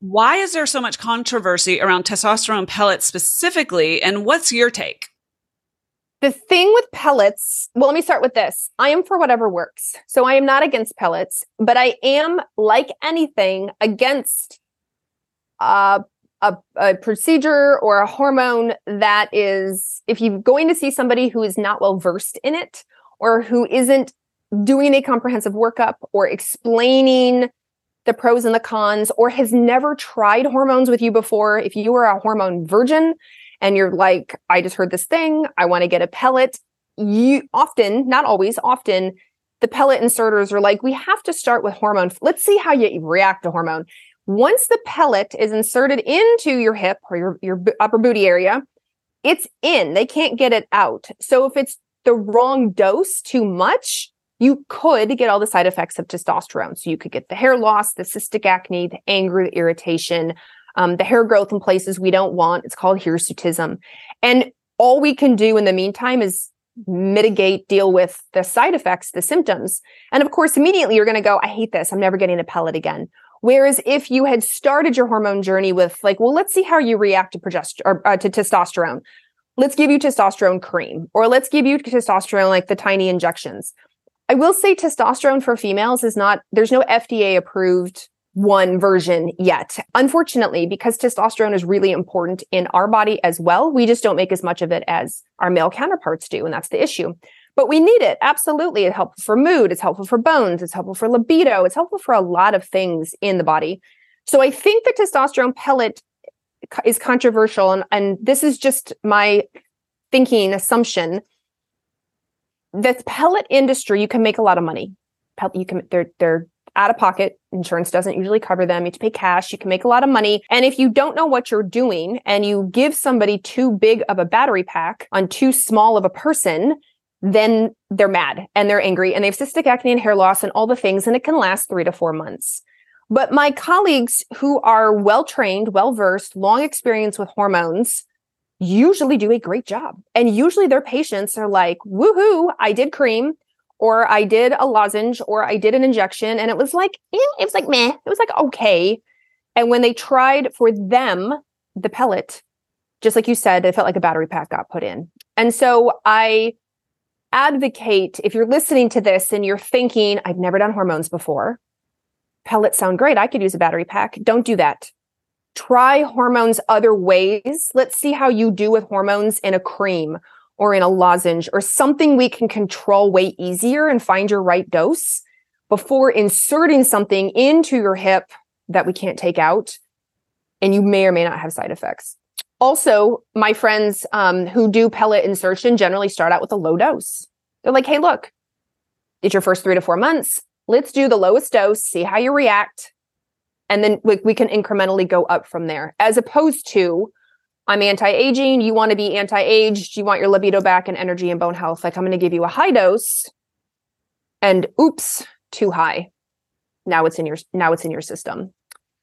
why is there so much controversy around testosterone pellets specifically? And what's your take?
The thing with pellets, well, let me start with this. I am for whatever works. So I am not against pellets, but I am, like anything, against uh, a, a procedure or a hormone that is, if you're going to see somebody who is not well versed in it or who isn't doing a comprehensive workup or explaining the pros and the cons or has never tried hormones with you before, if you are a hormone virgin and you're like, I just heard this thing, I want to get a pellet, you often, not always, often, the pellet inserters are like, we have to start with hormone. Let's see how you react to hormone. Once the pellet is inserted into your hip or your, your upper booty area, it's in. They can't get it out. So if it's the wrong dose, too much, you could get all the side effects of testosterone. So you could get the hair loss, the cystic acne, the anger, the irritation, um, the hair growth in places we don't want. It's called hirsutism. And all we can do in the meantime is mitigate, deal with the side effects, the symptoms. And of course, immediately you're going to go, I hate this. I'm never getting a pellet again. Whereas if you had started your hormone journey with like, well, let's see how you react to progest- or, uh, to testosterone. Let's give you testosterone cream, or let's give you testosterone like the tiny injections. I will say testosterone for females is not, there's no FDA approved one version yet. Unfortunately, because testosterone is really important in our body as well, we just don't make as much of it as our male counterparts do. And that's the issue. But we need it. Absolutely. It's helpful for mood. It's helpful for bones. It's helpful for libido. It's helpful for a lot of things in the body. So I think the testosterone pellet is controversial. And, and this is just my thinking assumption the pellet industry, you can make a lot of money. You can they're they're out of pocket. Insurance doesn't usually cover them. You have to pay cash. You can make a lot of money. And if you don't know what you're doing and you give somebody too big of a battery pack on too small of a person, then they're mad and they're angry and they have cystic acne and hair loss and all the things, and it can last three to four months. But my colleagues who are well trained, well versed, long experience with hormones, usually do a great job. And usually their patients are like, woohoo, I did cream or I did a lozenge or I did an injection. And it was like, eh, it was like meh. It was like okay. And when they tried for them, the pellet, just like you said, it felt like a battery pack got put in. And so I advocate if you're listening to this and you're thinking, I've never done hormones before, pellets sound great. I could use a battery pack. Don't do that. Try hormones other ways. Let's see how you do with hormones in a cream or in a lozenge or something we can control way easier and find your right dose before inserting something into your hip that we can't take out. And you may or may not have side effects. Also, my friends um, who do pellet insertion generally start out with a low dose. They're like, hey, look, it's your first three to four months. Let's do the lowest dose, see how you react. And then we, we can incrementally go up from there, as opposed to I'm anti aging. You want to be anti aged. You want your libido back and energy and bone health. Like, I'm going to give you a high dose and oops, too high. Now it's in your now it's in your system.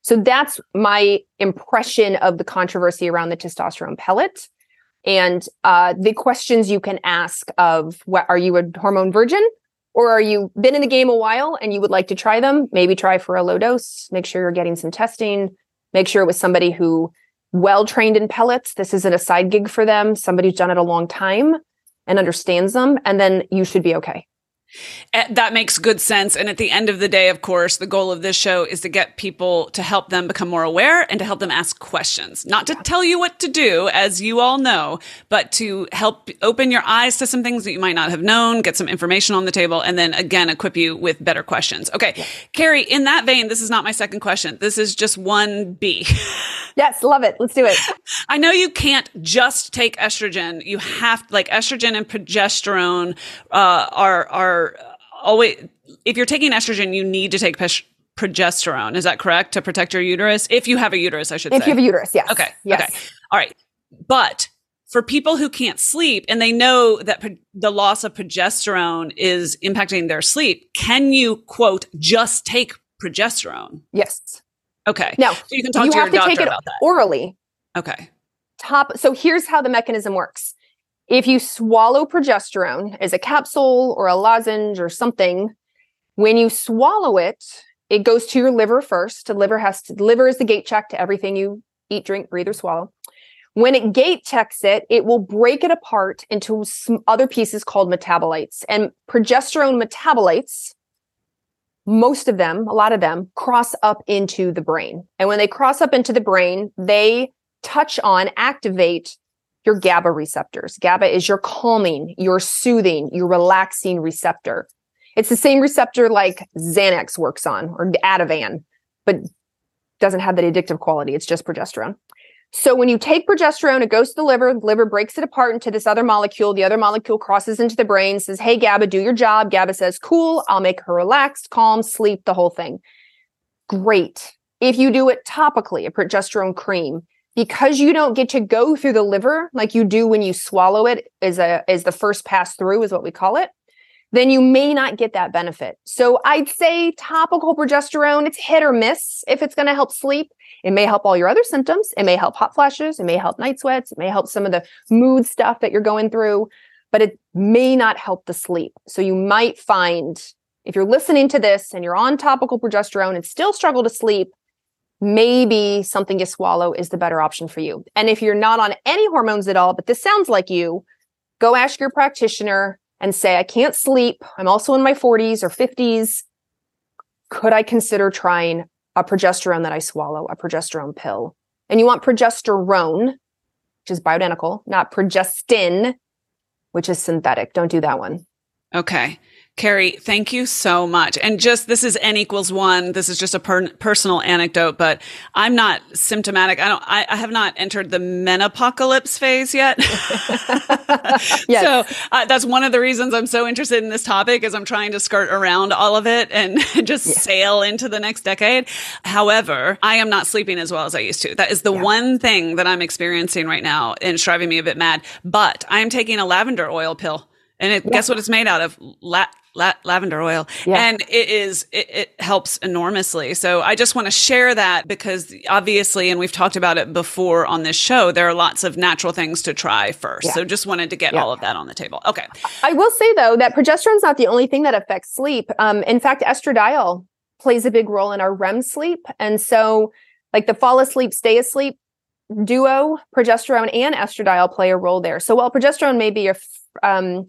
So that's my impression of the controversy around the testosterone pellet. And uh, the questions you can ask of what are you a hormone virgin? Or are you been in the game a while and you would like to try them? Maybe try for a low dose. Make sure you're getting some testing. Make sure it was somebody who well trained in pellets. This isn't a side gig for them. Somebody who's done it a long time and understands them and then you should be okay
that makes good sense. And at the end of the day, of course, the goal of this show is to get people to help them become more aware and to help them ask questions, not to tell you what to do, as you all know, but to help open your eyes to some things that you might not have known, get some information on the table, and then again, equip you with better questions. Okay. Yeah. Carrie, in that vein, this is not my second question. This is just one B.
yes, love it. Let's do it.
I know you can't just take estrogen. You have like estrogen and progesterone uh, are, are Uh, always if you're taking estrogen, you need to take progesterone. Is that correct to protect your uterus? If you have a uterus, I should
if
say.
If you have a uterus, yes.
Okay.
Yes.
Okay. All right. But for people who can't sleep and they know that pro- the loss of progesterone is impacting their sleep, can you quote just take progesterone?
Yes.
Okay.
Now
so you can talk
you
to
have
your
to
doctor
take it
about that.
orally.
Okay.
Top. So here's how the mechanism works. If you swallow progesterone as a capsule or a lozenge or something, when you swallow it, it goes to your liver first. The liver has to, liver is the gate check to everything you eat, drink, breathe, or swallow. When it gate checks it, it will break it apart into some other pieces called metabolites. And progesterone metabolites, most of them, a lot of them, cross up into the brain. And when they cross up into the brain, they touch on, activate your GABA receptors. GABA is your calming, your soothing, your relaxing receptor. It's the same receptor like Xanax works on or Ativan, but doesn't have that addictive quality. It's just progesterone. So when you take progesterone, it goes to the liver, the liver breaks it apart into this other molecule. The other molecule crosses into the brain, says, Hey, GABA, do your job. GABA says, Cool, I'll make her relaxed, calm, sleep, the whole thing. Great. If you do it topically, a progesterone cream, because you don't get to go through the liver like you do when you swallow it as a as the first pass through is what we call it then you may not get that benefit. So i'd say topical progesterone it's hit or miss if it's going to help sleep. It may help all your other symptoms. It may help hot flashes. It may help night sweats. It may help some of the mood stuff that you're going through but it may not help the sleep. So you might find if you're listening to this and you're on topical progesterone and still struggle to sleep maybe something you swallow is the better option for you. And if you're not on any hormones at all, but this sounds like you, go ask your practitioner and say, I can't sleep. I'm also in my 40s or 50s. Could I consider trying a progesterone that I swallow, a progesterone pill? And you want progesterone, which is bioidentical, not progestin, which is synthetic. Don't do that one.
Okay. Carrie, thank you so much. And just this is n equals one. This is just a per- personal anecdote, but I'm not symptomatic. I don't. I, I have not entered the menopocalypse phase yet. yes. So uh, that's one of the reasons I'm so interested in this topic, is I'm trying to skirt around all of it and just yeah. sail into the next decade. However, I am not sleeping as well as I used to. That is the yeah. one thing that I'm experiencing right now, and it's driving me a bit mad. But I am taking a lavender oil pill. And it, yeah. guess what it's made out of? La- La- lavender oil. Yeah. and it is it, it, helps enormously. So i just want to share that because obviously and we've talked about it before on this show there are lots of natural things to try first. Yeah. so just wanted to get yeah. all of that on the table. Okay.
I will say though that progesterone is not the only thing that affects sleep. Um, in fact estradiol plays a big role in our rem sleep. And so like the fall asleep stay asleep duo progesterone and estradiol play a role there. So while progesterone may be a um,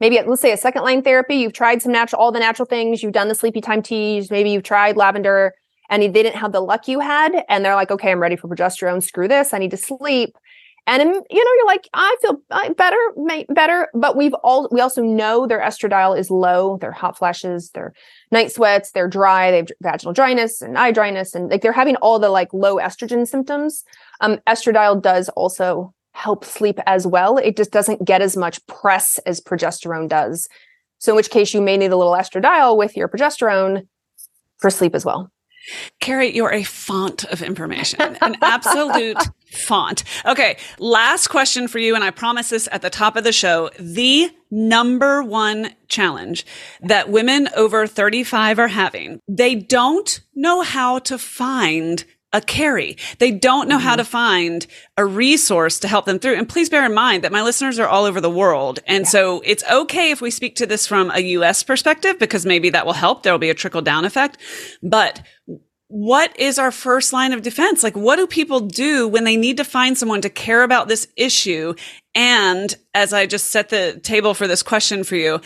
maybe let's say a second line therapy. You've tried some natural all the natural things. You've done the sleepy time teas. Maybe you've tried lavender and they didn't have the luck you had and they're like okay i'm ready for progesterone. Screw this. I need to sleep. And you know you're like i feel better better. But we've all we also know their estradiol is low. Their hot flashes. Their night sweats. They're dry. They have vaginal dryness and eye dryness and like they're having all the like low estrogen symptoms. Um estradiol does also help sleep as well. It just doesn't get as much press as progesterone does. So, in which case, you may need a little estradiol with your progesterone for sleep as well.
Carrie, you're a font of information, an absolute font. Okay, last question for you, and I promise this at the top of the show. The number one challenge that women over 35 are having, they don't know how to find a Carrie. They don't know mm-hmm. how to find a resource to help them through. And please bear in mind that my listeners are all over the world. And yeah. so it's okay if we speak to this from a US perspective, because maybe that will help. There will be a trickle down effect. But what is our first line of defense? Like, what do people do when they need to find someone to care about this issue? And as I just set the table for this question for you,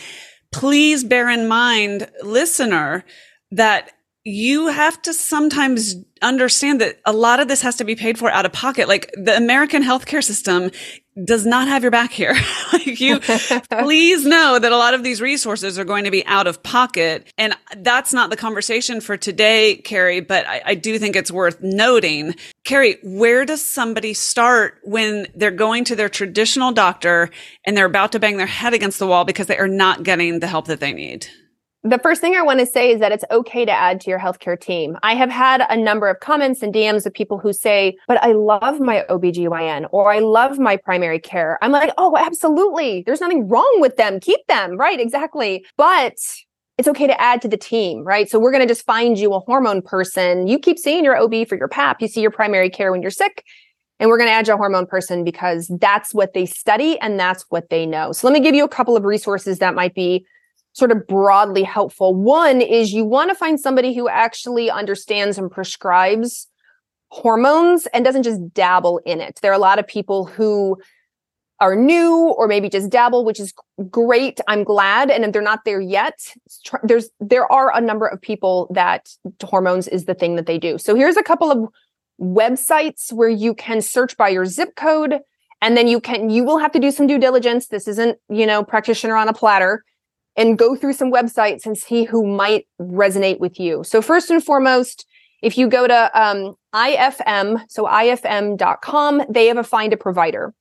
please bear in mind, listener, that you have to sometimes understand that a lot of this has to be paid for out of pocket. Like the American healthcare system does not have your back here. like you, please know that a lot of these resources are going to be out of pocket. And that's not the conversation for today, Carrie, but I, I do think it's worth noting. Carrie, where does somebody start when they're going to their traditional doctor and they're about to bang their head against the wall because they are not getting the help that they need?
The first thing I want to say is that it's okay to add to your healthcare team. I have had a number of comments and DMs of people who say, but I love my OBGYN or I love my primary care. I'm like, oh, absolutely. There's nothing wrong with them. Keep them. Right. Exactly. But it's okay to add to the team, right? So we're going to just find you a hormone person. You keep seeing your OB for your PAP. You see your primary care when you're sick. And we're going to add your hormone person because that's what they study and that's what they know. So let me give you a couple of resources that might be sort of broadly helpful. One is you want to find somebody who actually understands and prescribes hormones and doesn't just dabble in it. There are a lot of people who are new or maybe just dabble which is great. I'm glad. And if they're not there yet there's there are a number of people that hormones is the thing that they do. So here's a couple of websites where you can search by your zip code and then you can you will have to do some due diligence. This isn't you know practitioner on a platter and go through some websites and see who might resonate with you. So first and foremost, if you go to um, IFM, so ifm.com, they have a find a provider.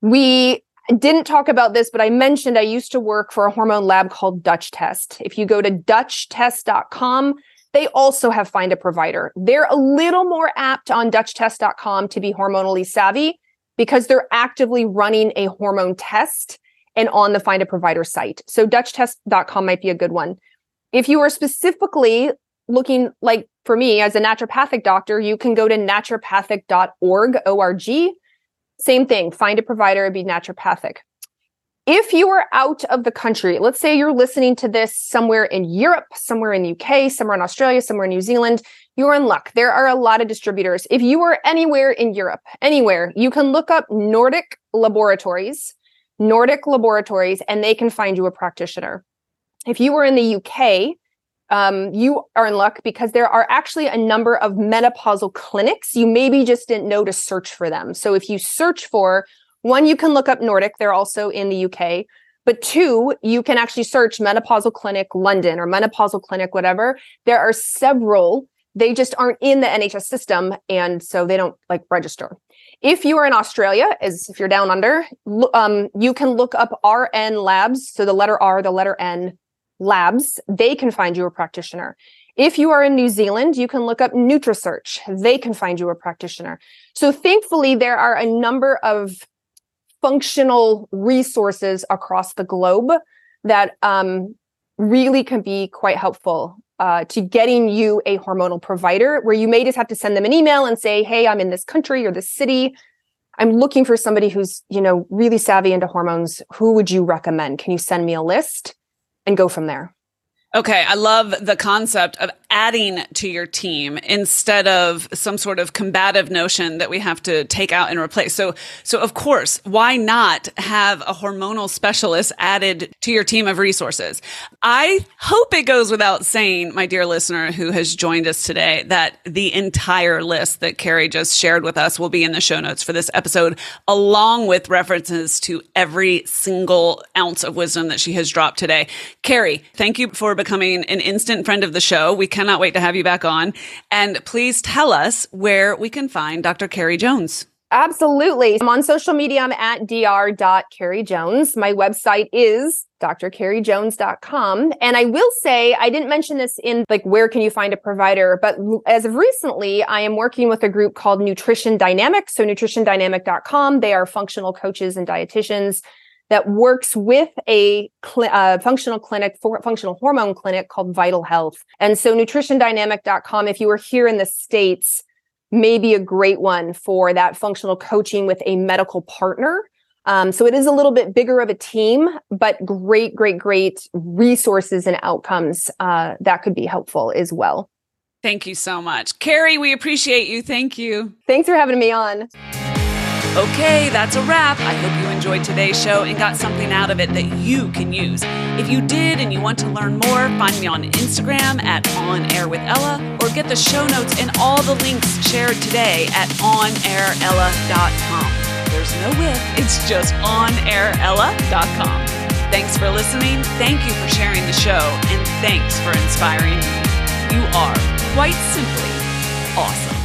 We didn't talk about this, but I mentioned I used to work for a hormone lab called Dutch Test. If you go to dutchtest.com, they also have find a provider. They're a little more apt on dutchtest.com to be hormonally savvy because they're actively running a hormone test and on the find a provider site. So dutchtest.com might be a good one. If you are specifically looking like for me as a naturopathic doctor, you can go to naturopathic.org, O-R-G. Same thing, find a provider and be naturopathic. If you are out of the country, let's say you're listening to this somewhere in Europe, somewhere in the UK, somewhere in Australia, somewhere in New Zealand, you're in luck. There are a lot of distributors. If you are anywhere in Europe, anywhere, you can look up Nordic Laboratories Nordic Laboratories, and they can find you a practitioner. If you were in the UK, um, you are in luck because there are actually a number of menopausal clinics. You maybe just didn't know to search for them. So if you search for one, you can look up Nordic, they're also in the UK. But two, you can actually search menopausal clinic London or menopausal clinic, whatever. There are several, they just aren't in the NHS system. And so they don't like register. If you are in Australia, as if you're down under, um, you can look up RN Labs. So the letter R, the letter N Labs. They can find you a practitioner. If you are in New Zealand, you can look up NutraSearch. They can find you a practitioner. So thankfully, there are a number of functional resources across the globe that um, really can be quite helpful uh, to getting you a hormonal provider where you may just have to send them an email and say, Hey, I'm in this country or this city. I'm looking for somebody who's, you know, really savvy into hormones. Who would you recommend? Can you send me a list and go from there?
Okay, I love the concept of adding to your team instead of some sort of combative notion that we have to take out and replace. So, so of course, why not have a hormonal specialist added to your team of resources? I hope it goes without saying, my dear listener who has joined us today, that the entire list that Carrie just shared with us will be in the show notes for this episode, along with references to every single ounce of wisdom that she has dropped today. Carrie, thank you for becoming an instant friend of the show. We cannot wait to have you back on. And please tell us where we can find Dr. Carrie Jones.
Absolutely. I'm on social media. I'm at dr.carriejones. My website is drcarriejones.com. And I will say, I didn't mention this in like, where can you find a provider? But as of recently, I am working with a group called Nutrition Dynamic. So nutritiondynamic.com. They are functional coaches and dietitians that works with a cl- uh, functional clinic, for, functional hormone clinic called Vital Health. And so nutritiondynamic.com, if you are here in the States, may be a great one for that functional coaching with a medical partner. Um, so it is a little bit bigger of a team, but great, great, great resources and outcomes uh, that could be helpful as well.
Thank you so much. Carrie, we appreciate you. Thank you.
Thanks for having me on.
Okay, that's a wrap. I hope you enjoyed today's show and got something out of it that you can use. If you did and you want to learn more, find me on Instagram at On Air with Ella or get the show notes and all the links shared today at onairella.com. There's no with, it's just onairella.com. Thanks for listening. Thank you for sharing the show and thanks for inspiring me. You are quite simply awesome.